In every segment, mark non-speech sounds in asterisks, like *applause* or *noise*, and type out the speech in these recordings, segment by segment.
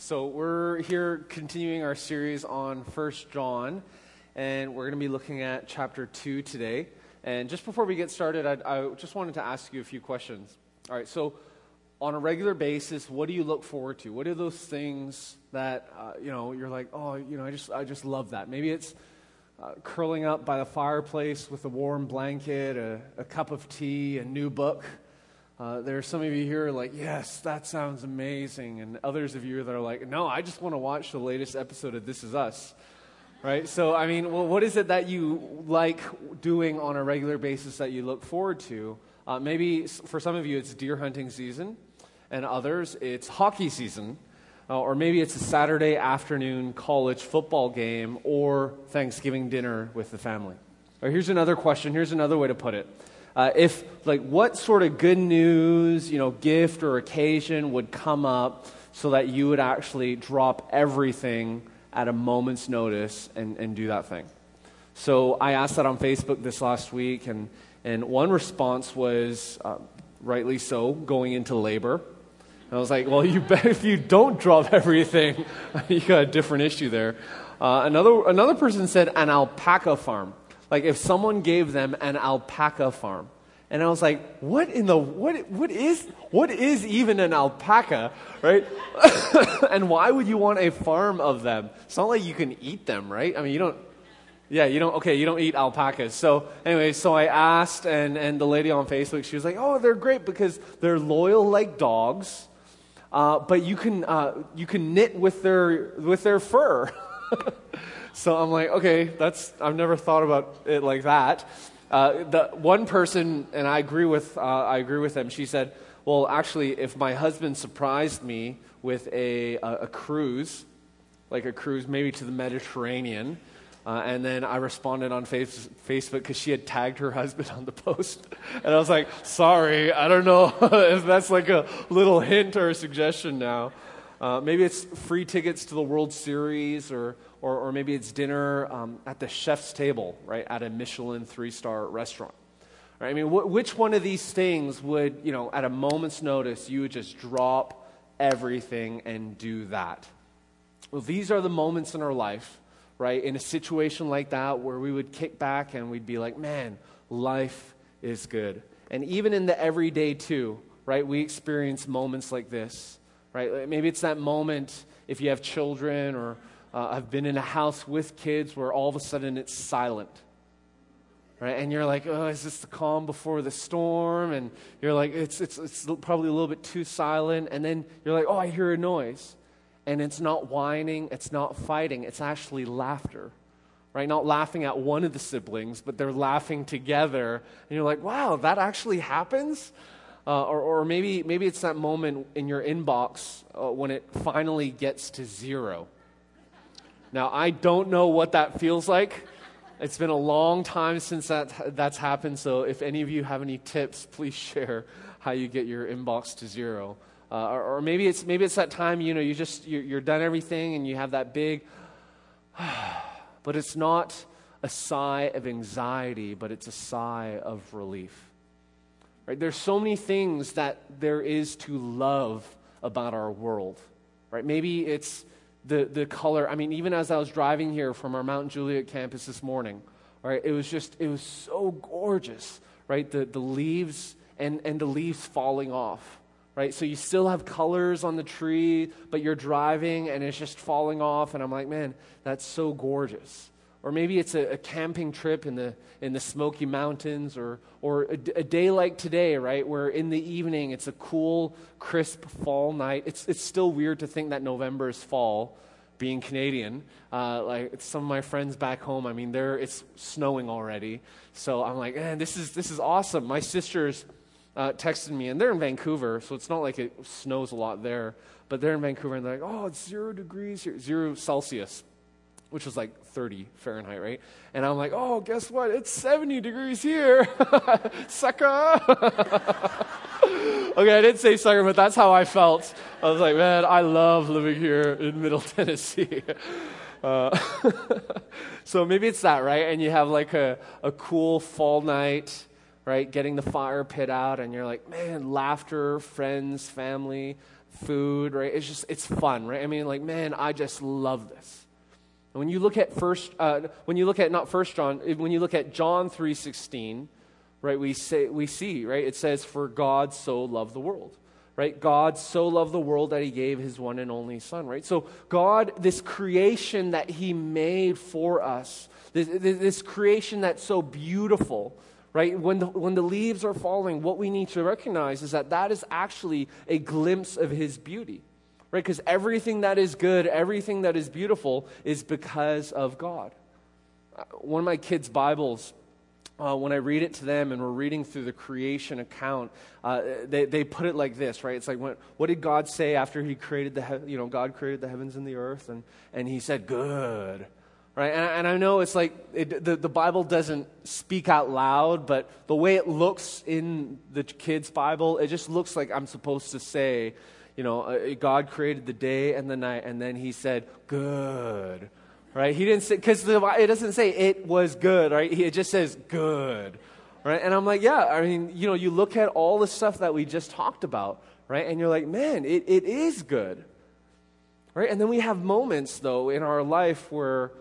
So we're here continuing our series on First John, and we're going to be looking at chapter 2 today. And just before we get started, I, I just wanted to ask you a few questions. All right, so on a regular basis, what do you look forward to? What are those things that, uh, you know, you're like, oh, you know, I just, I just love that. Maybe it's uh, curling up by the fireplace with a warm blanket, a, a cup of tea, a new book. Uh, there are some of you here like, yes, that sounds amazing. And others of you that are like, no, I just want to watch the latest episode of This Is Us. Right? So, I mean, well, what is it that you like doing on a regular basis that you look forward to? Uh, maybe for some of you, it's deer hunting season, and others, it's hockey season. Uh, or maybe it's a Saturday afternoon college football game or Thanksgiving dinner with the family. Here's another question. Here's another way to put it uh, if like what sort of good news, you know, gift or occasion would come up so that you would actually drop everything at a moment's notice and, and do that thing. So I asked that on Facebook this last week, and, and one response was, uh, rightly so, going into labor. And I was like, well, *laughs* you bet if you don't drop everything, *laughs* you got a different issue there. Uh, another, another person said an alpaca farm. Like if someone gave them an alpaca farm. And I was like, what in the, what, what is, what is even an alpaca, right? *laughs* and why would you want a farm of them? It's not like you can eat them, right? I mean, you don't, yeah, you don't, okay, you don't eat alpacas. So anyway, so I asked and, and the lady on Facebook, she was like, oh, they're great because they're loyal like dogs. Uh, but you can, uh, you can knit with their, with their fur. *laughs* So I'm like, okay, that's, I've never thought about it like that. Uh, the one person, and I agree with, uh, I agree with them. She said, well, actually, if my husband surprised me with a, a, a cruise, like a cruise maybe to the Mediterranean, uh, and then I responded on face, Facebook because she had tagged her husband on the *laughs* post. And I was like, sorry, I don't know *laughs* if that's like a little hint or a suggestion now. Uh, maybe it's free tickets to the World Series or, or, or maybe it's dinner um, at the chef's table, right, at a Michelin three star restaurant. Right? I mean, wh- which one of these things would, you know, at a moment's notice, you would just drop everything and do that? Well, these are the moments in our life, right, in a situation like that where we would kick back and we'd be like, man, life is good. And even in the everyday, too, right, we experience moments like this, right? Maybe it's that moment if you have children or uh, I've been in a house with kids where all of a sudden it's silent. Right? And you're like, oh, is this the calm before the storm? And you're like, it's, it's, it's probably a little bit too silent. And then you're like, oh, I hear a noise. And it's not whining, it's not fighting, it's actually laughter. Right? Not laughing at one of the siblings, but they're laughing together. And you're like, wow, that actually happens? Uh, or, or maybe, maybe it's that moment in your inbox uh, when it finally gets to zero now, I don't know what that feels like. It's been a long time since that, that's happened, so if any of you have any tips, please *laughs* share how you get your inbox to zero. Uh, or, or, maybe, it's, maybe it's that time, you know, you just, you're, you're done everything and you have that big, *sighs* but it's not a sigh of anxiety, but it's a sigh of relief. Right? There's so many things that there is to love about our world. Right? Maybe it's the, the color. I mean, even as I was driving here from our Mount Juliet campus this morning, right, it was just, it was so gorgeous, right? The, the leaves and, and the leaves falling off, right? So you still have colors on the tree, but you're driving and it's just falling off. And I'm like, man, that's so gorgeous. Or maybe it's a, a camping trip in the, in the Smoky Mountains, or, or a, a, day like today, right, where in the evening it's a cool, crisp fall night. It's, it's still weird to think that November is fall, being Canadian. Uh, like some of my friends back home, I mean, they're, it's snowing already. So I'm like, man, this is, this is awesome. My sisters uh, texted me, and they're in Vancouver, so it's not like it snows a lot there, but they're in Vancouver, and they're like, oh, it's zero degrees, here, zero Celsius which was like 30 Fahrenheit, right? And I'm like, oh, guess what? It's 70 degrees here. *laughs* sucker. *laughs* okay, I didn't say sucker, but that's how I felt. I was like, man, I love living here in Middle *laughs* Tennessee. Uh, so maybe it's that, right? And you have like a, a cool fall night, right? Getting the fire pit out, and you're like, man, laughter, friends, family, food, right? It's just, it's fun, right? I mean, like, man, I just love this. And when you look at first, uh, when you look at not First John, when you look at John three sixteen, right? We say we see right. It says, "For God so loved the world." Right? God so loved the world that he gave his one and only son, right? So, God, this creation that he made for us, this, this creation that's so beautiful, right? When the, when the leaves are falling, what we need to recognize is that that is actually a glimpse of his beauty right? Because everything that is good, everything that is beautiful is because of God. Uh, one of my kids' Bibles, uh, when I read it to them and we're reading through the creation account, uh, they, they put it like this, right? It's like, when, what did God say after he created the, he- you know, God created the heavens and the earth? And, and he said, good. Right? And, and I know it's like it, the, the Bible doesn't speak out loud, but the way it looks in the kids' Bible, it just looks like I'm supposed to say, you know, uh, God created the day and the night, and then he said, good. Right? He didn't say, because it doesn't say it was good, right? It just says good. Right? And I'm like, yeah, I mean, you know, you look at all the stuff that we just talked about, right? And you're like, man, it, it is good. Right? And then we have moments, though, in our life where,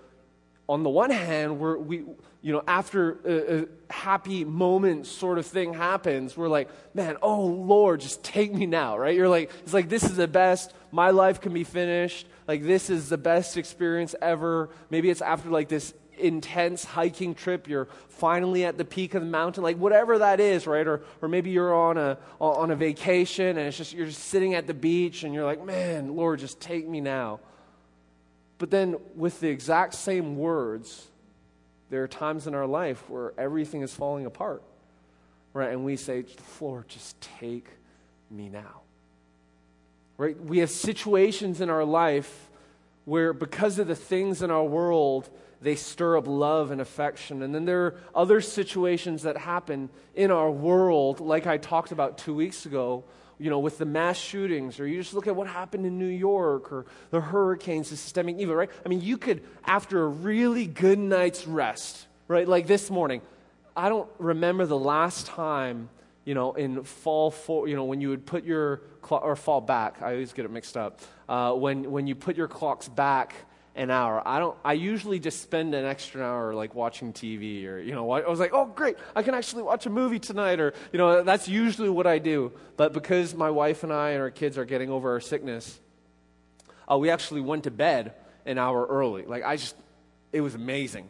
on the one hand, we're, we, you know, after a, a, happy moment sort of thing happens, we're like, man, oh Lord, just take me now, right? You're like, it's like, this is the best. My life can be finished. Like, this is the best experience ever. Maybe it's after like this intense hiking trip. You're finally at the peak of the mountain, like whatever that is, right? Or, or maybe you're on a, on a vacation and it's just, you're just sitting at the beach and you're like, man, Lord, just take me now. But then with the exact same words, there are times in our life where everything is falling apart, right? And we say, Lord, just take me now. Right? We have situations in our life where, because of the things in our world, they stir up love and affection. And then there are other situations that happen in our world, like I talked about two weeks ago, you know, with the mass shootings, or you just look at what happened in New York, or the hurricanes, the systemic evil, right? I mean, you could, after a really good night's rest, right, like this morning, I don't remember the last time, you know, in fall, for, you know, when you would put your clock, or fall back, I always get it mixed up, uh, when, when you put your clocks back an hour. I don't. I usually just spend an extra hour like watching TV or you know. I was like, oh great, I can actually watch a movie tonight, or you know, that's usually what I do. But because my wife and I and our kids are getting over our sickness, uh, we actually went to bed an hour early. Like I just, it was amazing,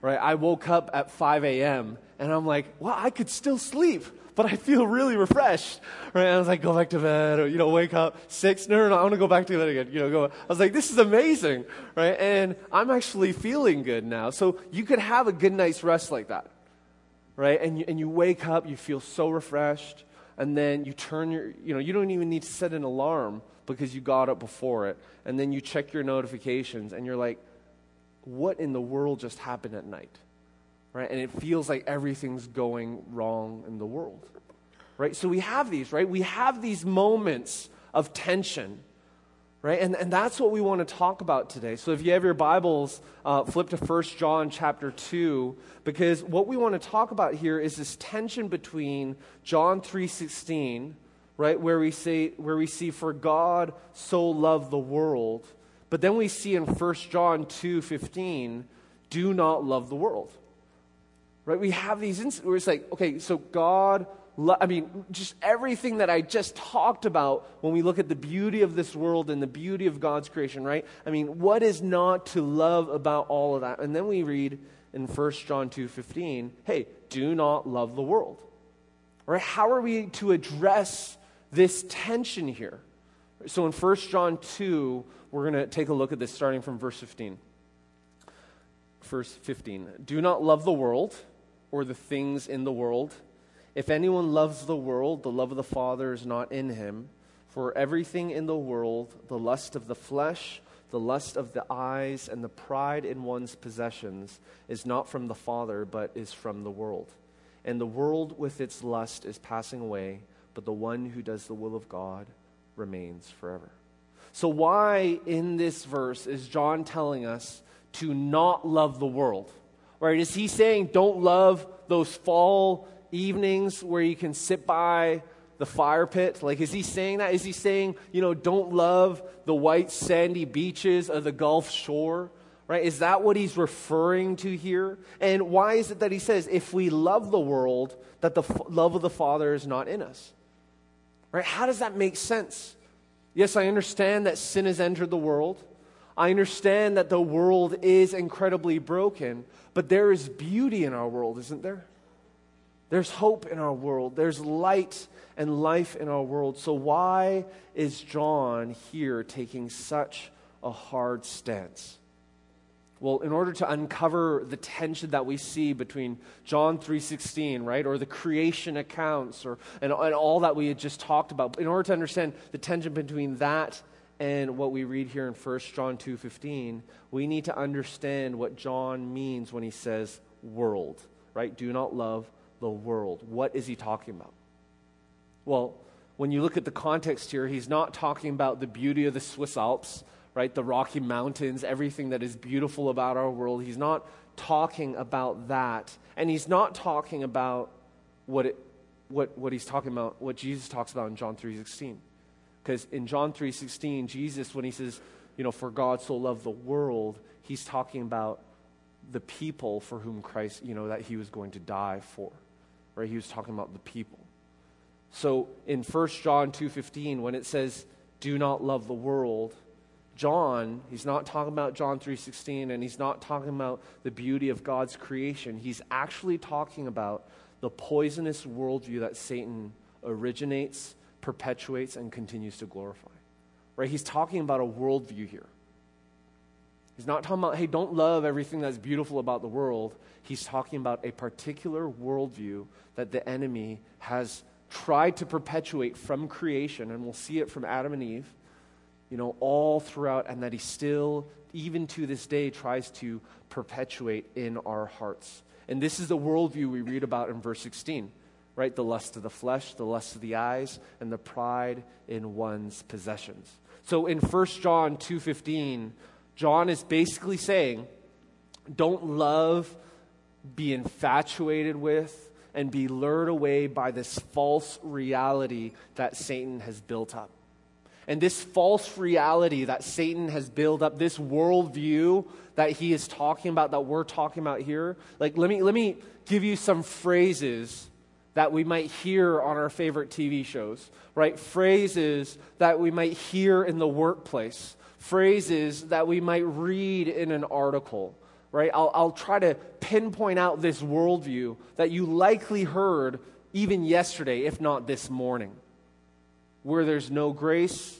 right? I woke up at 5 a.m. and I'm like, well, I could still sleep but I feel really refreshed. Right? And I was like, go back to bed, or, you know, wake up. Six, no, no, no, I want to go back to bed again. You know, go. I was like, this is amazing, right? And I'm actually feeling good now. So you could have a good night's rest like that, right? And you, and you wake up, you feel so refreshed, and then you turn your, you know, you don't even need to set an alarm because you got up before it. And then you check your notifications, and you're like, what in the world just happened at night? Right? And it feels like everything's going wrong in the world, right? So we have these, right? We have these moments of tension, right? And, and that's what we want to talk about today. So if you have your Bibles, uh, flip to 1 John chapter 2, because what we want to talk about here is this tension between John 3.16, right, where we, say, where we see, for God so loved the world, but then we see in 1 John 2.15, do not love the world right? We have these instances where it's like, okay, so God, lo- I mean, just everything that I just talked about when we look at the beauty of this world and the beauty of God's creation, right? I mean, what is not to love about all of that? And then we read in 1 John 2:15, hey, do not love the world. Right? How are we to address this tension here? So in 1 John 2, we're going to take a look at this starting from verse 15. Verse 15. Do not love the world or the things in the world. If anyone loves the world, the love of the Father is not in him. For everything in the world, the lust of the flesh, the lust of the eyes, and the pride in one's possessions, is not from the Father, but is from the world. And the world with its lust is passing away, but the one who does the will of God remains forever. So, why in this verse is John telling us to not love the world? Right? Is he saying don't love those fall evenings where you can sit by the fire pit? Like, is he saying that? Is he saying, you know, don't love the white sandy beaches of the Gulf shore? Right? Is that what he's referring to here? And why is it that he says, if we love the world, that the f- love of the Father is not in us? Right? How does that make sense? Yes, I understand that sin has entered the world. I understand that the world is incredibly broken, but there is beauty in our world, isn't there? There's hope in our world. There's light and life in our world. So, why is John here taking such a hard stance? Well, in order to uncover the tension that we see between John 3:16, right, or the creation accounts or and, and all that we had just talked about, in order to understand the tension between that and what we read here in 1 John 2:15, we need to understand what John means when he says world, right? Do not love the world. What is he talking about? Well, when you look at the context here, he's not talking about the beauty of the Swiss Alps right? The Rocky Mountains, everything that is beautiful about our world. He's not talking about that. And he's not talking about what, it, what, what he's talking about, what Jesus talks about in John 3.16. Because in John 3.16, Jesus, when he says, you know, for God so loved the world, he's talking about the people for whom Christ, you know, that he was going to die for. Right? He was talking about the people. So in 1 John 2.15, when it says, do not love the world, John, he's not talking about John 3:16 and he's not talking about the beauty of God's creation. He's actually talking about the poisonous worldview that Satan originates, perpetuates, and continues to glorify. Right? He's talking about a worldview here. He's not talking about, hey, don't love everything that's beautiful about the world. He's talking about a particular worldview that the enemy has tried to perpetuate from creation, and we'll see it from Adam and Eve you know, all throughout, and that he still, even to this day, tries to perpetuate in our hearts. And this is the worldview we read about in verse 16, right? The lust of the flesh, the lust of the eyes, and the pride in one's possessions. So in 1 John 2:15, John is basically saying, don't love, be infatuated with, and be lured away by this false reality that Satan has built up. And this false reality that Satan has built up, this worldview that he is talking about, that we're talking about here, like let me, let me give you some phrases that we might hear on our favorite TV shows, right? Phrases that we might hear in the workplace, phrases that we might read in an article, right? I'll, I'll try to pinpoint out this worldview that you likely heard even yesterday, if not this morning where there's no grace,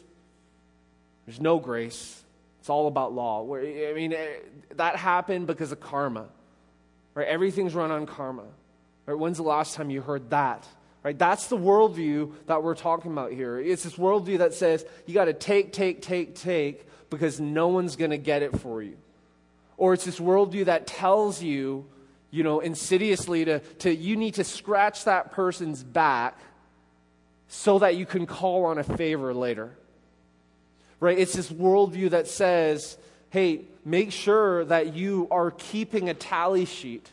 there's no grace. It's all about law. I mean, eh, that happened because of karma. Right? Everything's run on karma. Right? When's the last time you heard that? Right? That's the worldview that we're talking about here. It's this worldview that says you got to take, take, take, take because no one's going to get it for you. Or it's this worldview that tells you, you know, insidiously to, to you need to scratch that person's back so that you can call on a favor later. Right? It's this worldview that says, hey, make sure that you are keeping a tally sheet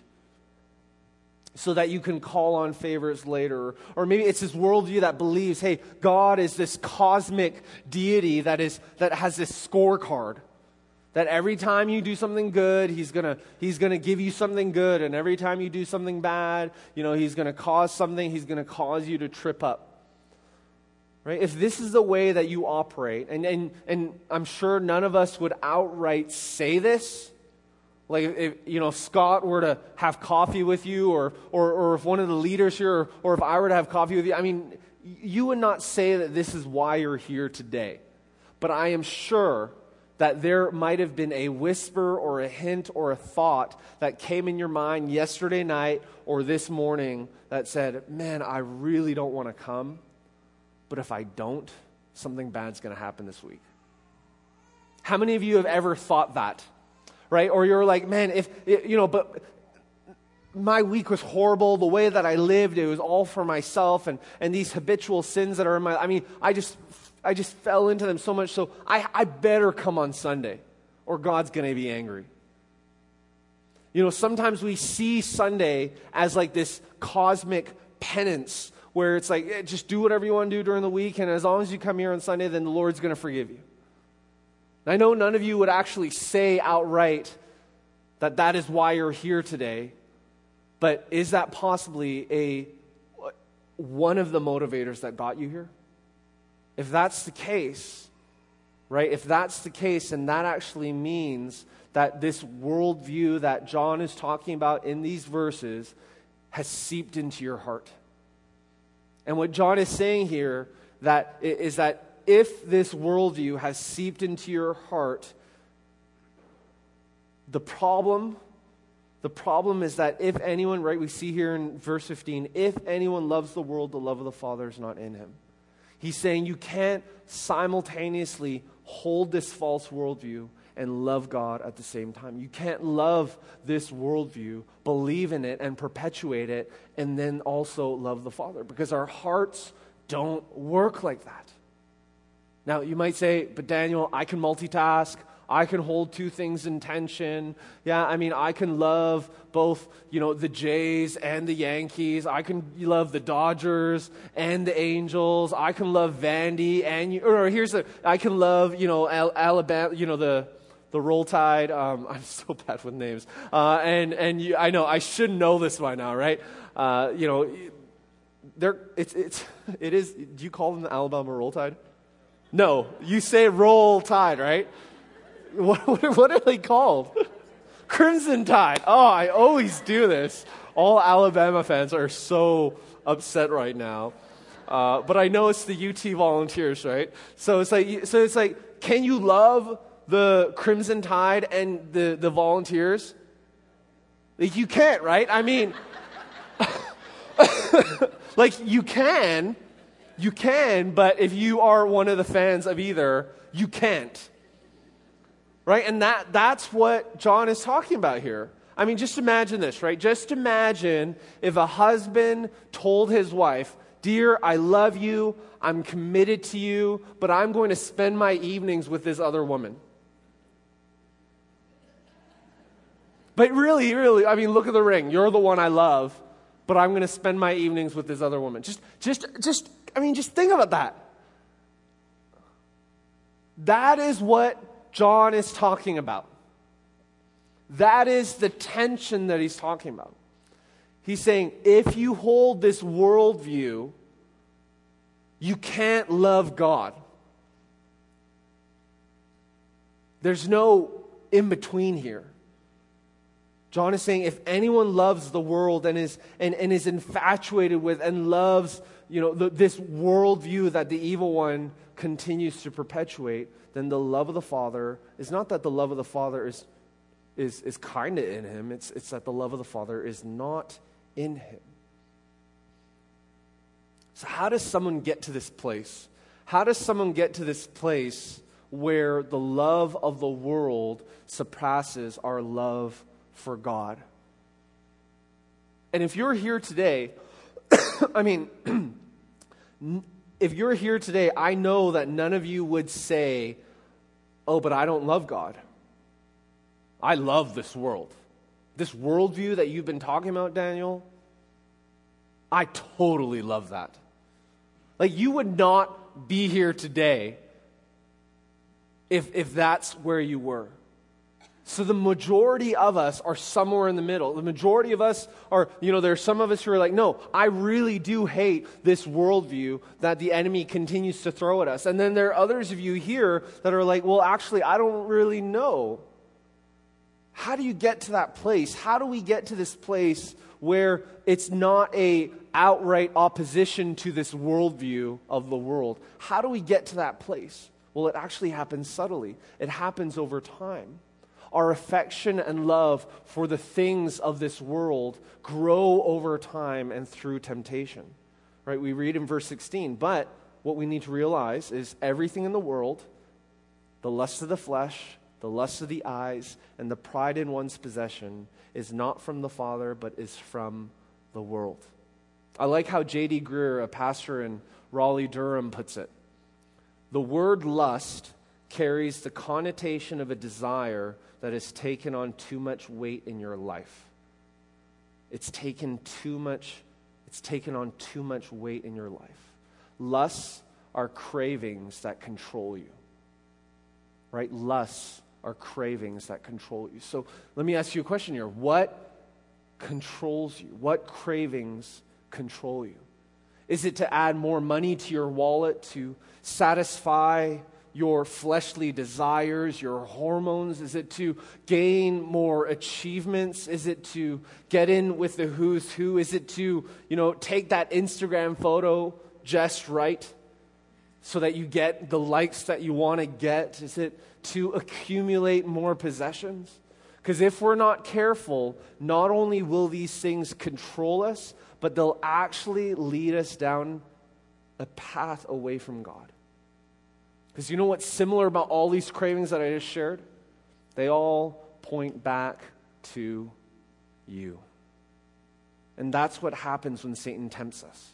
so that you can call on favors later. Or maybe it's this worldview that believes, hey, God is this cosmic deity that, is, that has this scorecard. That every time you do something good, he's gonna, he's gonna give you something good. And every time you do something bad, you know, he's gonna cause something, he's gonna cause you to trip up. Right? If this is the way that you operate, and, and, and I'm sure none of us would outright say this, like if you know if Scott were to have coffee with you, or, or, or if one of the leaders here, or, or if I were to have coffee with you, I mean, you would not say that this is why you're here today. But I am sure that there might have been a whisper or a hint or a thought that came in your mind yesterday night or this morning that said, Man, I really don't want to come but if I don't, something bad's going to happen this week. How many of you have ever thought that? Right? Or you're like, man, if, you know, but my week was horrible. The way that I lived, it was all for myself and, and these habitual sins that are in my, I mean, I just, I just fell into them so much. So I, I better come on Sunday or God's going to be angry. You know, sometimes we see Sunday as like this cosmic penance where it's like, eh, just do whatever you want to do during the week, and as long as you come here on Sunday, then the Lord's going to forgive you. I know none of you would actually say outright that that is why you're here today, but is that possibly a one of the motivators that got you here? If that's the case, right? If that's the case, and that actually means that this worldview that John is talking about in these verses has seeped into your heart. And what John is saying here that is that if this worldview has seeped into your heart, the problem the problem is that if anyone, right, we see here in verse 15, if anyone loves the world, the love of the Father is not in him. He's saying you can't simultaneously hold this false worldview and love God at the same time. You can't love this worldview, believe in it, and perpetuate it, and then also love the Father because our hearts don't work like that. Now, you might say, but Daniel, I can multitask. I can hold two things in tension. Yeah, I mean, I can love both, you know, the Jays and the Yankees. I can love the Dodgers and the Angels. I can love Vandy and, or here's the, I can love, you know, Alabama, you know, the, the Roll Tide. Um, *laughs* I'm so bad with names. Uh, and and you, I know I should know this by now, right? Uh, you know, they're, it's, it's, *laughs* it is, do you call them the Alabama Roll Tide? No, you say Roll Tide, right? What, *laughs* what, what are they called? Crimson Tide. Oh, I always do this. All Alabama fans are so upset right now. Uh, but I know it's the UT volunteers, right? So it's like, so it's like, can you love the Crimson Tide and the, the volunteers? Like, you can't, right? I mean, *laughs* like, you can, you can, but if you are one of the fans of either, you can't. Right? And that, that's what John is talking about here. I mean, just imagine this, right? Just imagine if a husband told his wife, Dear, I love you, I'm committed to you, but I'm going to spend my evenings with this other woman. But really, really, I mean, look at the ring. You're the one I love, but I'm going to spend my evenings with this other woman. Just, just, just, I mean, just think about that. That is what John is talking about. That is the tension that he's talking about. He's saying if you hold this worldview, you can't love God. There's no in between here. John is saying if anyone loves the world and is, and, and is infatuated with and loves you know, the, this worldview that the evil one continues to perpetuate, then the love of the Father is not that the love of the Father is, is, is kind of in him, it's, it's that the love of the Father is not in him. So, how does someone get to this place? How does someone get to this place where the love of the world surpasses our love for God. And if you're here today, *coughs* I mean, *clears throat* if you're here today, I know that none of you would say, Oh, but I don't love God. I love this world. This worldview that you've been talking about, Daniel, I totally love that. Like, you would not be here today if, if that's where you were. So the majority of us are somewhere in the middle. The majority of us are, you know, there are some of us who are like, no, I really do hate this worldview that the enemy continues to throw at us. And then there are others of you here that are like, well, actually, I don't really know. How do you get to that place? How do we get to this place where it's not a outright opposition to this worldview of the world? How do we get to that place? Well, it actually happens subtly. It happens over time our affection and love for the things of this world grow over time and through temptation. Right? We read in verse 16, but what we need to realize is everything in the world, the lust of the flesh, the lust of the eyes, and the pride in one's possession is not from the Father, but is from the world. I like how J.D. Greear, a pastor in Raleigh, Durham, puts it. The word lust carries the connotation of a desire that has taken on too much weight in your life. It's taken too much, it's taken on too much weight in your life. Lusts are cravings that control you. Right? Lusts are cravings that control you. So let me ask you a question here. What controls you? What cravings control you? Is it to add more money to your wallet to satisfy your fleshly desires, your hormones? Is it to gain more achievements? Is it to get in with the who's who? Is it to, you know, take that Instagram photo just right so that you get the likes that you want to get? Is it to accumulate more possessions? Because if we're not careful, not only will these things control us, but they'll actually lead us down a path away from God. Because you know what's similar about all these cravings that I just shared? They all point back to you. And that's what happens when Satan tempts us.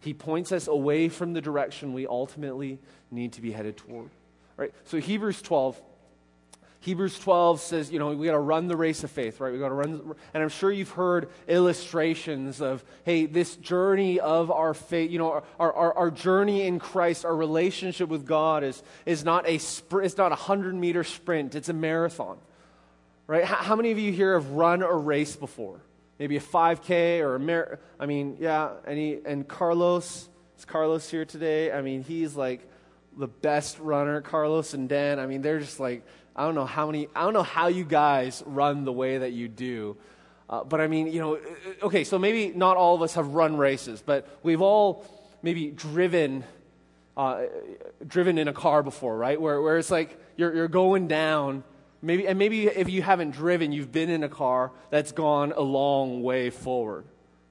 He points us away from the direction we ultimately need to be headed toward. Right? So Hebrews 12 Hebrews 12 says, you know, we got to run the race of faith, right? We got to run, and I'm sure you've heard illustrations of, hey, this journey of our faith, you know, our, our, our journey in Christ, our relationship with God is, is not a sprint, it's not a hundred meter sprint, it's a marathon, right? How, how, many of you here have run a race before? Maybe a 5K or a mar, I mean, yeah, any, and Carlos, is Carlos here today? I mean, he's like the best runner. Carlos and Dan, I mean, they're just like, I don't know how many, I don't know how you guys run the way that you do. Uh, but I mean, you know, uh, okay, so maybe not all of us have run races, but we've all maybe driven, uh, driven in a car before, right? Where, where it's like you're, you're going down, maybe, and maybe if you haven't driven, you've been in a car that's gone a long way forward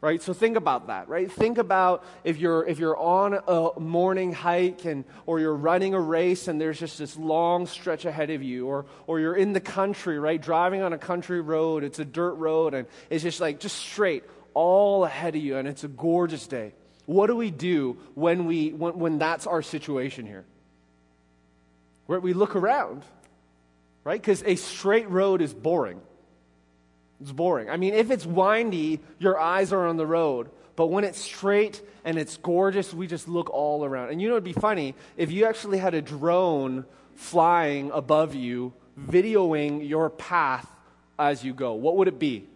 right? So think about that right? Think about if you're if you're on a morning hike and or you're running a race and there's just this long stretch ahead of you or or you're in the country right? Driving on a country road it's a dirt road and it's just like just straight all ahead of you and it's a gorgeous day. What do we do when we when, when that's our situation here? Where we look around right? Because a straight road is boring it's boring. I mean, if it's windy, your eyes are on the road. But when it's straight and it's gorgeous, we just look all around. And you know, it'd be funny if you actually had a drone flying above you, videoing your path as you go. What would it be?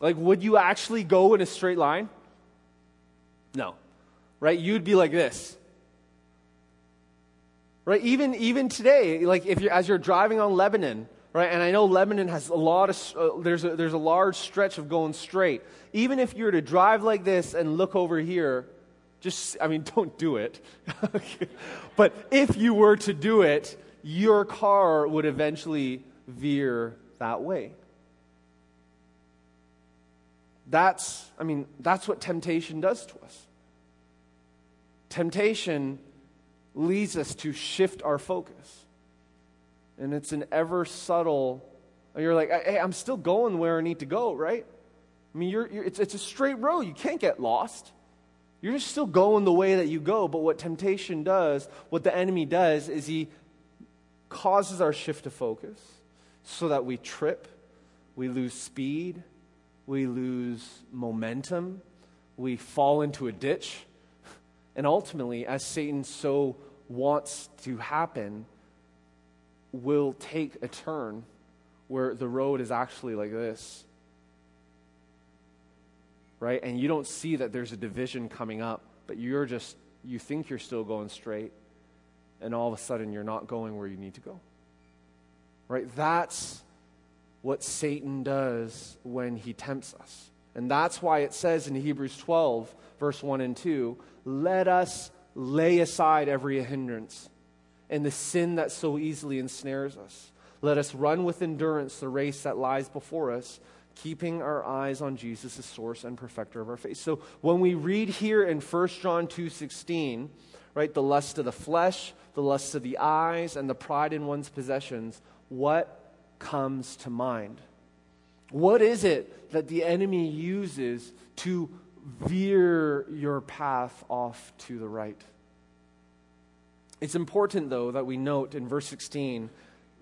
Like, would you actually go in a straight line? No. Right? You'd be like this. Right? Even, even today, like if you're, as you're driving on Lebanon, right? And I know Lebanon has a lot of, uh, there's, a, there's a large stretch of going straight. Even if you were to drive like this and look over here, just, I mean, *laughs* don't do it. *laughs* but if you were to do it, your car would eventually veer that way. That's, I mean, that's what temptation does to us. Temptation leads us to shift our focus and it's an ever subtle. You're like, hey, I'm still going where I need to go, right? I mean, you're, you're, it's, it's a straight road. You can't get lost. You're just still going the way that you go. But what temptation does, what the enemy does, is he causes our shift of focus so that we trip, we lose speed, we lose momentum, we fall into a ditch. And ultimately, as Satan so wants to happen, will take a turn where the road is actually like this. Right? And you don't see that there's a division coming up, but you're just, you think you're still going straight, and all of a sudden you're not going where you need to go. Right? That's what Satan does when he tempts us. And that's why it says in Hebrews 12, verse 1 and 2, let us lay aside every hindrance and the sin that so easily ensnares us. Let us run with endurance the race that lies before us, keeping our eyes on Jesus, the source and perfecter of our faith. So when we read here in 1 John 2:16, right, the lust of the flesh, the lust of the eyes, and the pride in one's possessions, what comes to mind? What is it that the enemy uses to veer your path off to the right? It's important, though, that we note in verse 16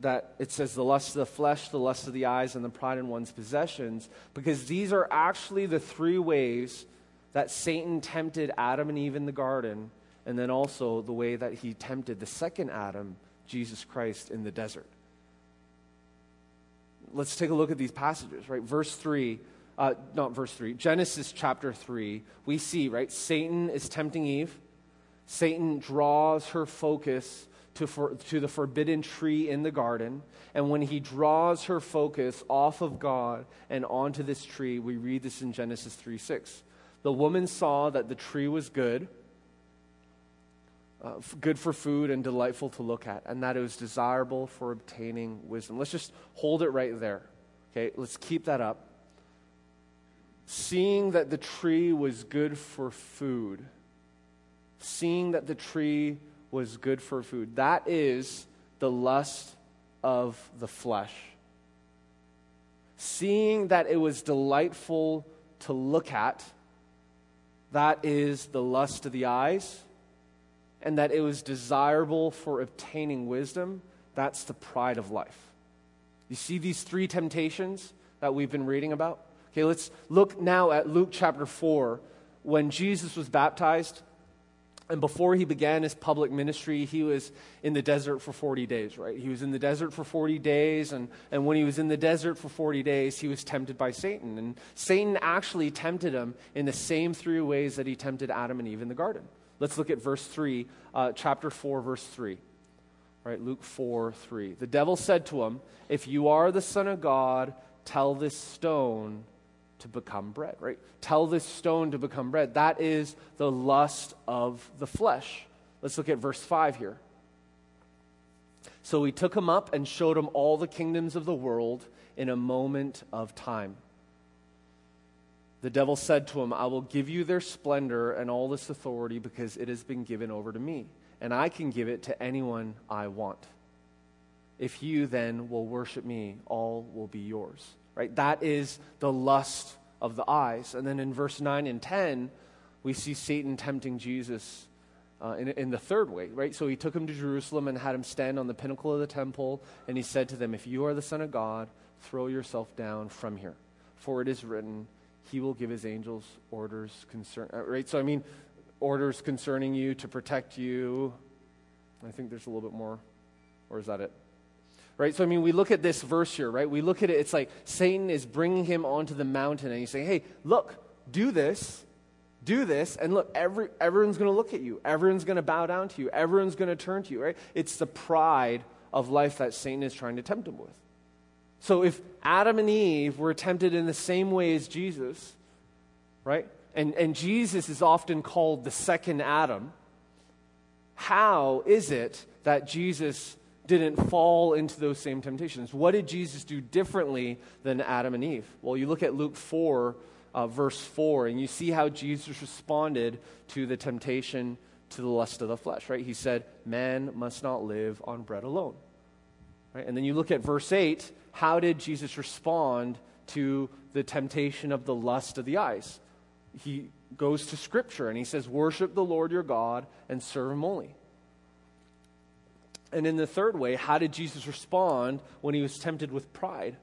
that it says the lust of the flesh, the lust of the eyes, and the pride in one's possessions, because these are actually the three ways that Satan tempted Adam and Eve in the garden, and then also the way that he tempted the second Adam, Jesus Christ, in the desert. Let's take a look at these passages, right? Verse 3, uh, not verse 3, Genesis chapter 3, we see, right? Satan is tempting Eve. Satan draws her focus to, for, to the forbidden tree in the garden. And when he draws her focus off of God and onto this tree, we read this in Genesis 3 6. The woman saw that the tree was good, uh, good for food and delightful to look at, and that it was desirable for obtaining wisdom. Let's just hold it right there. Okay, let's keep that up. Seeing that the tree was good for food, seeing that the tree was good for food, that is the lust of the flesh. Seeing that it was delightful to look at, that is the lust of the eyes, and that it was desirable for obtaining wisdom, that's the pride of life. You see these three temptations that we've been reading about? Okay, let's look now at Luke chapter 4. When Jesus was baptized, and before he began his public ministry, he was in the desert for 40 days, right? He was in the desert for 40 days, and, and when he was in the desert for 40 days, he was tempted by Satan. And Satan actually tempted him in the same three ways that he tempted Adam and Eve in the garden. Let's look at verse 3, uh, chapter 4, verse 3. Right, Luke 4, 3. The devil said to him, If you are the Son of God, tell this stone to become bread, right? Tell this stone to become bread. That is the lust of the flesh. Let's look at verse 5 here. So he took him up and showed him all the kingdoms of the world in a moment of time. The devil said to him, I will give you their splendor and all this authority because it has been given over to me, and I can give it to anyone I want. If you then will worship me, all will be yours right? That is the lust of the eyes. And then in verse 9 and 10, we see Satan tempting Jesus uh, in, in the third way, right? So he took him to Jerusalem and had him stand on the pinnacle of the temple, and he said to them, If you are the Son of God, throw yourself down from here. For it is written, He will give His angels orders concern, uh, right? So, I mean, orders concerning you to protect you. I think there's a little bit more, or is that it? Right? So, I mean, we look at this verse here, right? We look at it, it's like Satan is bringing him onto the mountain and he's saying, hey, look, do this, do this, and look, every, everyone's going to look at you. Everyone's going to bow down to you. Everyone's going to turn to you, right? It's the pride of life that Satan is trying to tempt him with. So, if Adam and Eve were tempted in the same way as Jesus, right? And, and Jesus is often called the second Adam, how is it that Jesus didn't fall into those same temptations. What did Jesus do differently than Adam and Eve? Well, you look at Luke 4, uh, verse 4, and you see how Jesus responded to the temptation to the lust of the flesh, right? He said, Man must not live on bread alone. Right? And then you look at verse 8, how did Jesus respond to the temptation of the lust of the eyes? He goes to Scripture and he says, Worship the Lord your God and serve him only. And in the third way, how did Jesus respond when he was tempted with pride?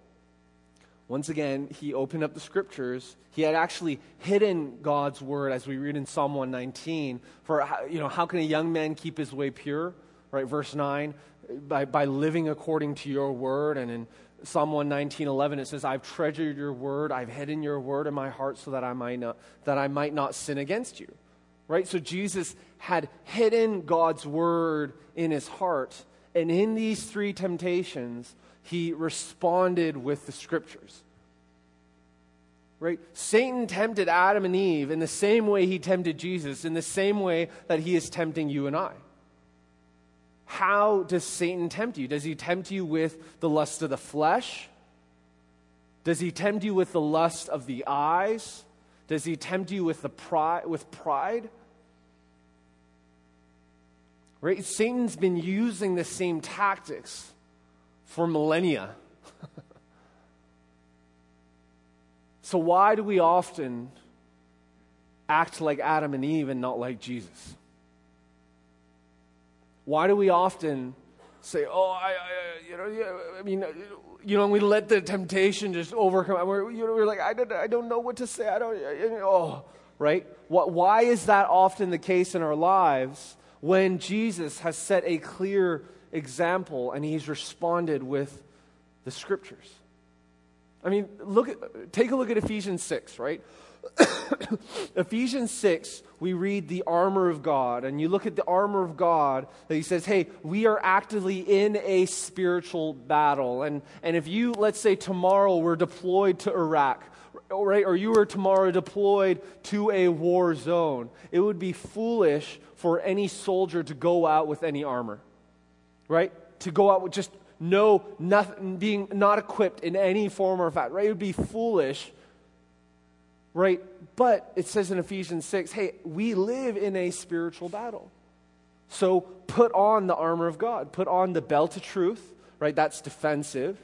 Once again, he opened up the scriptures. He had actually hidden God's word, as we read in Psalm 119. For, you know, how can a young man keep his way pure? Right, verse 9, by, by living according to your word. And in Psalm 119, 11, it says, I've treasured your word, I've hidden your word in my heart so that I might not, that I might not sin against you right? So Jesus had hidden God's word in his heart. And in these three temptations, he responded with the scriptures. Right? Satan tempted Adam and Eve in the same way he tempted Jesus, in the same way that he is tempting you and I. How does Satan tempt you? Does he tempt you with the lust of the flesh? Does he tempt you with the lust of the eyes? Does he tempt you with the pride with pride? Right? Satan's been using the same tactics for millennia. *laughs* so, why do we often act like Adam and Eve and not like Jesus? Why do we often say, "Oh, I, I you know, yeah, I mean, uh, you know, we let the temptation just overcome. We're, you know, we're like, I don't, I don't know what to say. I don't, oh, right? What, why is that often the case in our lives when Jesus has set a clear example and he's responded with the scriptures? I mean, look at, take a look at Ephesians 6, right? *coughs* Ephesians 6, we read the armor of God, and you look at the armor of God that he says, hey, we are actively in a spiritual battle. And, and if you, let's say tomorrow, were deployed to Iraq, right, or you were tomorrow deployed to a war zone, it would be foolish for any soldier to go out with any armor, right? To go out with just no, nothing, being not equipped in any form or fact, right? It would be foolish right? But it says in Ephesians 6 hey, we live in a spiritual battle. So put on the armor of God, put on the belt of truth, right? That's defensive.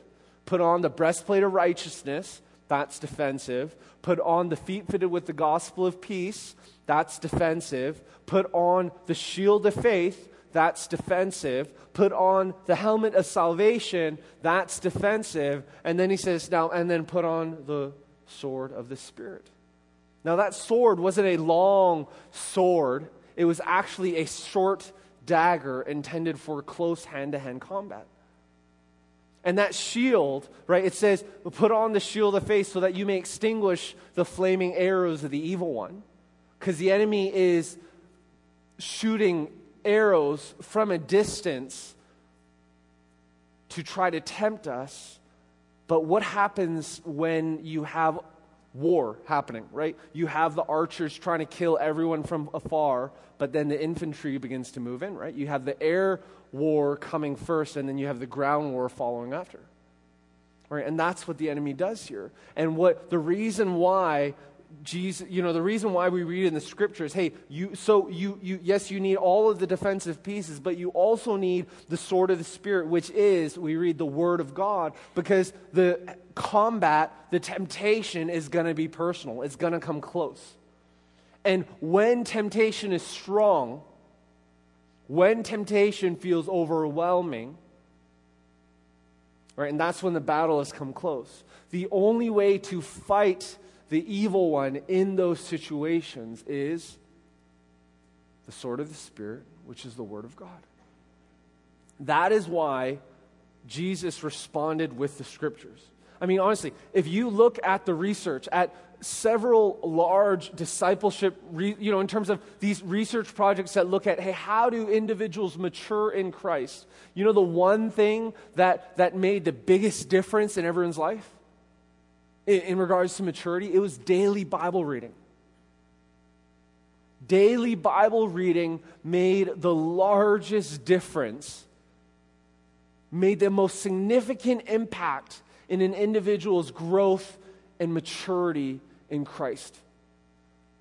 Put on the breastplate of righteousness, that's defensive. Put on the feet fitted with the gospel of peace, that's defensive. Put on the shield of faith, that's defensive. Put on the helmet of salvation, that's defensive. And then he says, now, and then put on the sword of the Spirit. Now, that sword wasn't a long sword, it was actually a short dagger intended for close hand to hand combat. And that shield, right, it says, put on the shield of faith so that you may extinguish the flaming arrows of the evil one. Because the enemy is shooting arrows from a distance to try to tempt us. But what happens when you have war happening, right? You have the archers trying to kill everyone from afar, but then the infantry begins to move in, right? You have the air war coming first, and then you have the ground war following after. Right? And that's what the enemy does here. And what the reason why Jesus, you know, the reason why we read in the scriptures, hey, you, so you, you, yes, you need all of the defensive pieces, but you also need the sword of the Spirit, which is, we read the Word of God, because the combat, the temptation is going to be personal. It's going to come close. And when temptation is strong, when temptation feels overwhelming, right, and that's when the battle has come close. The only way to fight the evil one in those situations is the sword of the Spirit, which is the Word of God. That is why Jesus responded with the Scriptures. I mean, honestly, if you look at the research, at several large discipleship, re, you know, in terms of these research projects that look at, hey, how do individuals mature in Christ? You know, the one thing that, that made the biggest difference in everyone's life? in, in regards to maturity, it was daily Bible reading. Daily Bible reading made the largest difference, made the most significant impact in an individual's growth and maturity in Christ.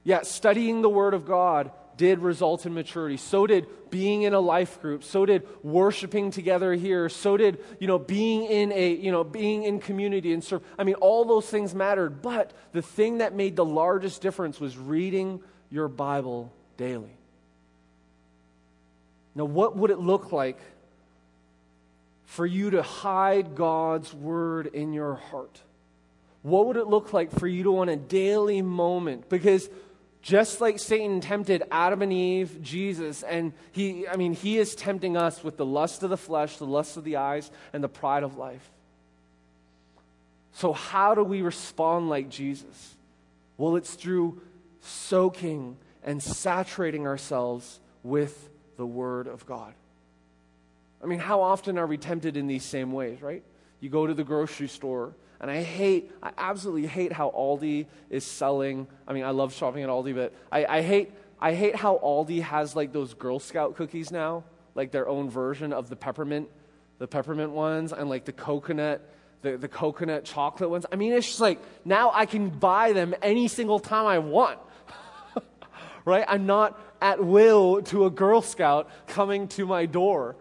Yeah, studying the Word of God did result in maturity. So did being in a life group. So did worshiping together here. So did, you know, being in a, you know, being in community and serve. I mean, all those things mattered. But the thing that made the largest difference was reading your Bible daily. Now, what would it look like for you to hide God's word in your heart? What would it look like for you to, on a daily moment? Because just like Satan tempted Adam and Eve, Jesus, and he, I mean, he is tempting us with the lust of the flesh, the lust of the eyes, and the pride of life. So, how do we respond like Jesus? Well, it's through soaking and saturating ourselves with the Word of God. I mean, how often are we tempted in these same ways, right? You go to the grocery store and I hate, I absolutely hate how Aldi is selling. I mean, I love shopping at Aldi, but I, I hate, I hate how Aldi has like those Girl Scout cookies now, like their own version of the peppermint, the peppermint ones, and like the coconut, the, the coconut chocolate ones. I mean, it's just like now I can buy them any single time I want. *laughs* right? I'm not at will to a Girl Scout coming to my door.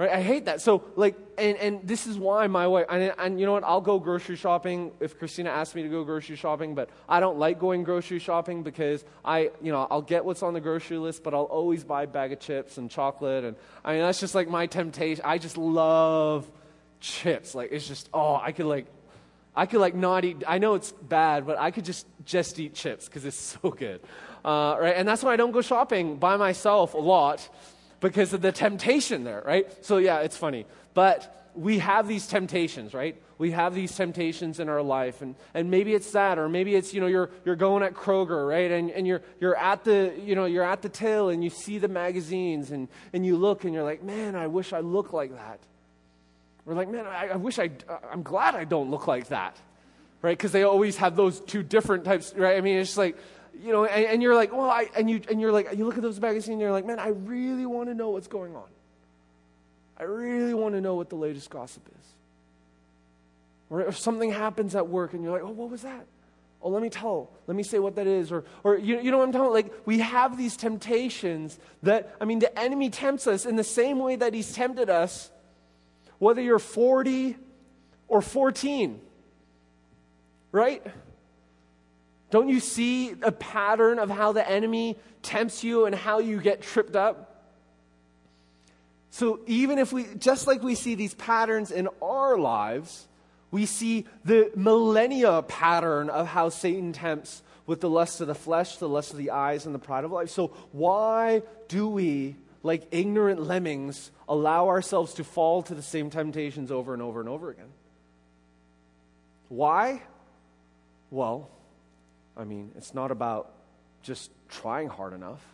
Right? I hate that. So, like, and, and this is why my wife, and, and you know what? I'll go grocery shopping if Christina asks me to go grocery shopping, but I don't like going grocery shopping because I, you know, I'll get what's on the grocery list, but I'll always buy a bag of chips and chocolate. And I mean, that's just like my temptation. I just love chips. Like, it's just, oh, I could, like, I could like not eat. I know it's bad, but I could just just eat chips because it's so good, uh, right? And that's why I don't go shopping by myself a lot because of the temptation there, right? So yeah, it's funny, but we have these temptations, right? We have these temptations in our life, and, and maybe it's that, or maybe it's you know you're you're going at Kroger, right? And and you're you're at the you know you're at the till and you see the magazines and and you look and you're like, man, I wish I looked like that. We're like, man, I, I wish I uh, I'm glad I don't look like that, right? Because they always have those two different types, right? I mean, it's like you know, and, and you're like, well, I, and you and you're like, you look at those magazines, and you're like, man, I really want to know what's going on. I really want to know what the latest gossip is. Or if something happens at work and you're like, oh, what was that? Oh, let me tell. Let me say what that is. Or, or you, you know what I'm talking Like, we have these temptations that, I mean, the enemy tempts us in the same way that he's tempted us, whether you're 40 or 14. Right? Don't you see a pattern of how the enemy tempts you and how you get tripped up? So even if we, just like we see these patterns in our lives, we see the millennia pattern of how Satan tempts with the lust of the flesh, the lust of the eyes, and the pride of life. So why do we, like ignorant lemmings, allow ourselves to fall to the same temptations over and over and over again? Why? Well, I mean, it's not about just trying hard enough,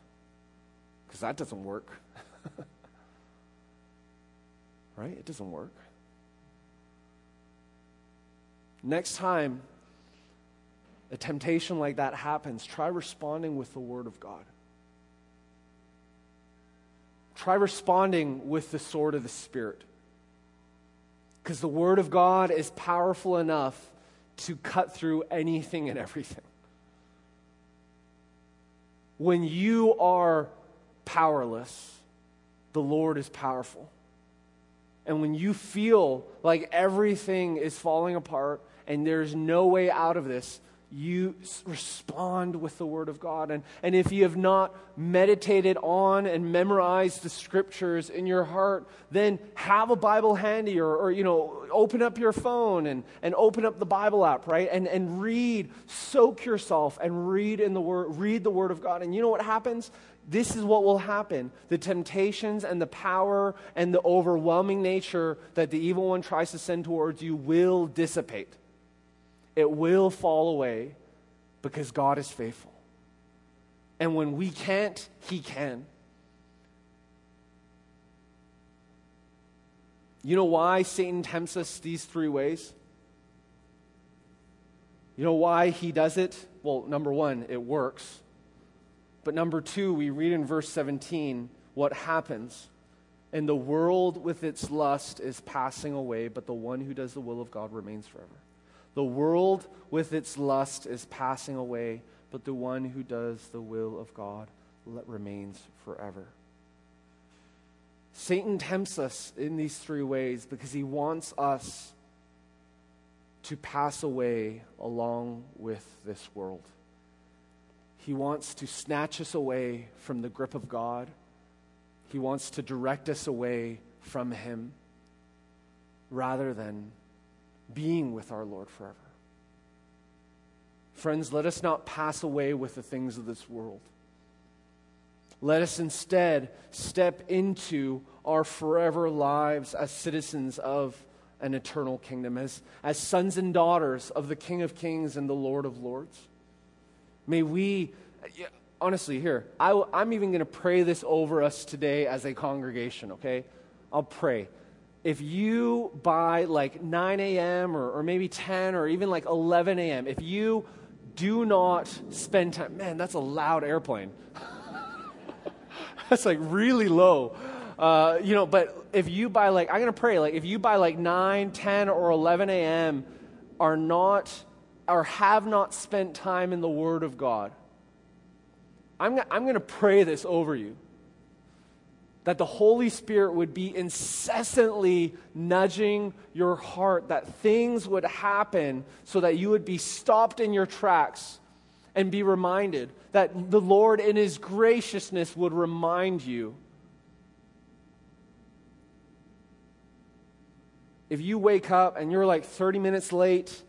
because that doesn't work. *laughs* right? It doesn't work. Next time a temptation like that happens, try responding with the Word of God. Try responding with the sword of the Spirit. Because the Word of God is powerful enough to cut through anything and everything. When you are powerless, the Lord is powerful. And when you feel like everything is falling apart and there's no way out of this, you respond with the Word of God. And, and if you have not meditated on and memorized the Scriptures in your heart, then have a Bible handy or, or you know, open up your phone and, and open up the Bible app, right? And, and read, soak yourself and read in the Word, read the Word of God. And you know what happens? this is what will happen. The temptations and the power and the overwhelming nature that the evil one tries to send towards you will dissipate. It will fall away because God is faithful. And when we can't, He can. You know why Satan tempts us these three ways? You know why he does it? Well, number one, it works. But number two, we read in verse 17 what happens. And the world with its lust is passing away, but the one who does the will of God remains forever. The world with its lust is passing away, but the one who does the will of God remains forever. Satan tempts us in these three ways because he wants us to pass away along with this world. He wants to snatch us away from the grip of God. He wants to direct us away from Him rather than being with our Lord forever. Friends, let us not pass away with the things of this world. Let us instead step into our forever lives as citizens of an eternal kingdom, as, as sons and daughters of the King of Kings and the Lord of Lords. May we, honestly, here, I, I'm even going to pray this over us today as a congregation, okay? I'll pray. If you by like 9 a.m. Or, or maybe 10 or even like 11 a.m., if you do not spend time, man, that's a loud airplane. *laughs* that's like really low. Uh, you know, but if you by like, I'm going to pray, like if you by like 9, 10, or 11 a.m. are not or have not spent time in the Word of God, I'm, I'm going to pray this over you. That the Holy Spirit would be incessantly nudging your heart, that things would happen so that you would be stopped in your tracks and be reminded that the Lord, in His graciousness, would remind you. If you wake up and you're like 30 minutes late,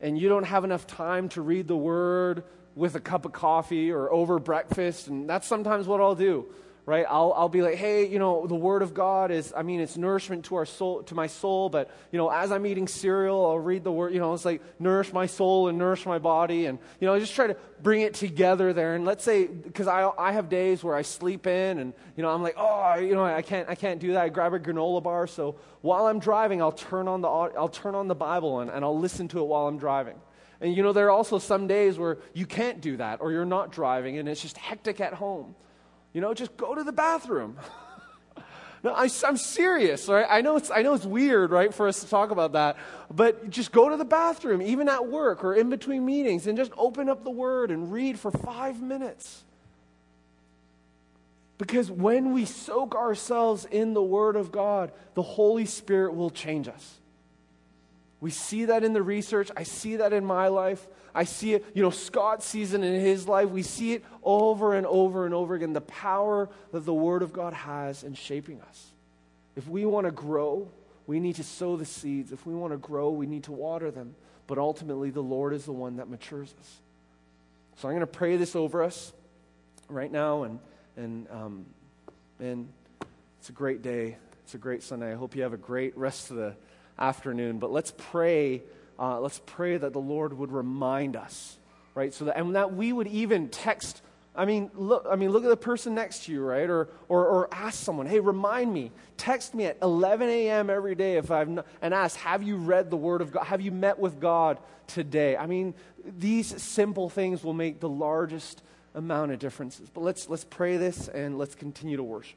and you don't have enough time to read the word with a cup of coffee or over breakfast, and that's sometimes what I'll do right? I'll, I'll be like, hey, you know, the Word of God is, I mean, it's nourishment to our soul, to my soul, but, you know, as I'm eating cereal, I'll read the Word, you know, it's like nourish my soul and nourish my body. And, you know, I just try to bring it together there. And let's say, because I, I have days where I sleep in and, you know, I'm like, oh, you know, I can't, I can't do that. I grab a granola bar. So while I'm driving, I'll turn on the, I'll turn on the Bible and, and I'll listen to it while I'm driving. And, you know, there are also some days where you can't do that or you're not driving and it's just hectic at home. You know, just go to the bathroom. *laughs* no, I, am serious, right? I know, it's, I know it's weird, right, for us to talk about that, but just go to the bathroom, even at work or in between meetings, and just open up the Word and read for five minutes. Because when we soak ourselves in the Word of God, the Holy Spirit will change us. We see that in the research. I see that in my life. I see it, you know, Scott sees it in his life. We see it over and over and over again the power that the Word of God has in shaping us. If we want to grow, we need to sow the seeds. If we want to grow, we need to water them. But ultimately, the Lord is the one that matures us. So I'm going to pray this over us right now. And, and, um, it's a great day. It's a great Sunday. I hope you have a great rest of the afternoon. But let's pray uh, let's pray that the Lord would remind us, right? So that, and that we would even text. I mean, look, I mean, look at the person next to you, right? Or, or, or ask someone, hey, remind me, text me at 11 a.m. every day if I've not, and ask, have you read the Word of God? Have you met with God today? I mean, these simple things will make the largest amount of differences. But let's, let's pray this and let's continue to worship.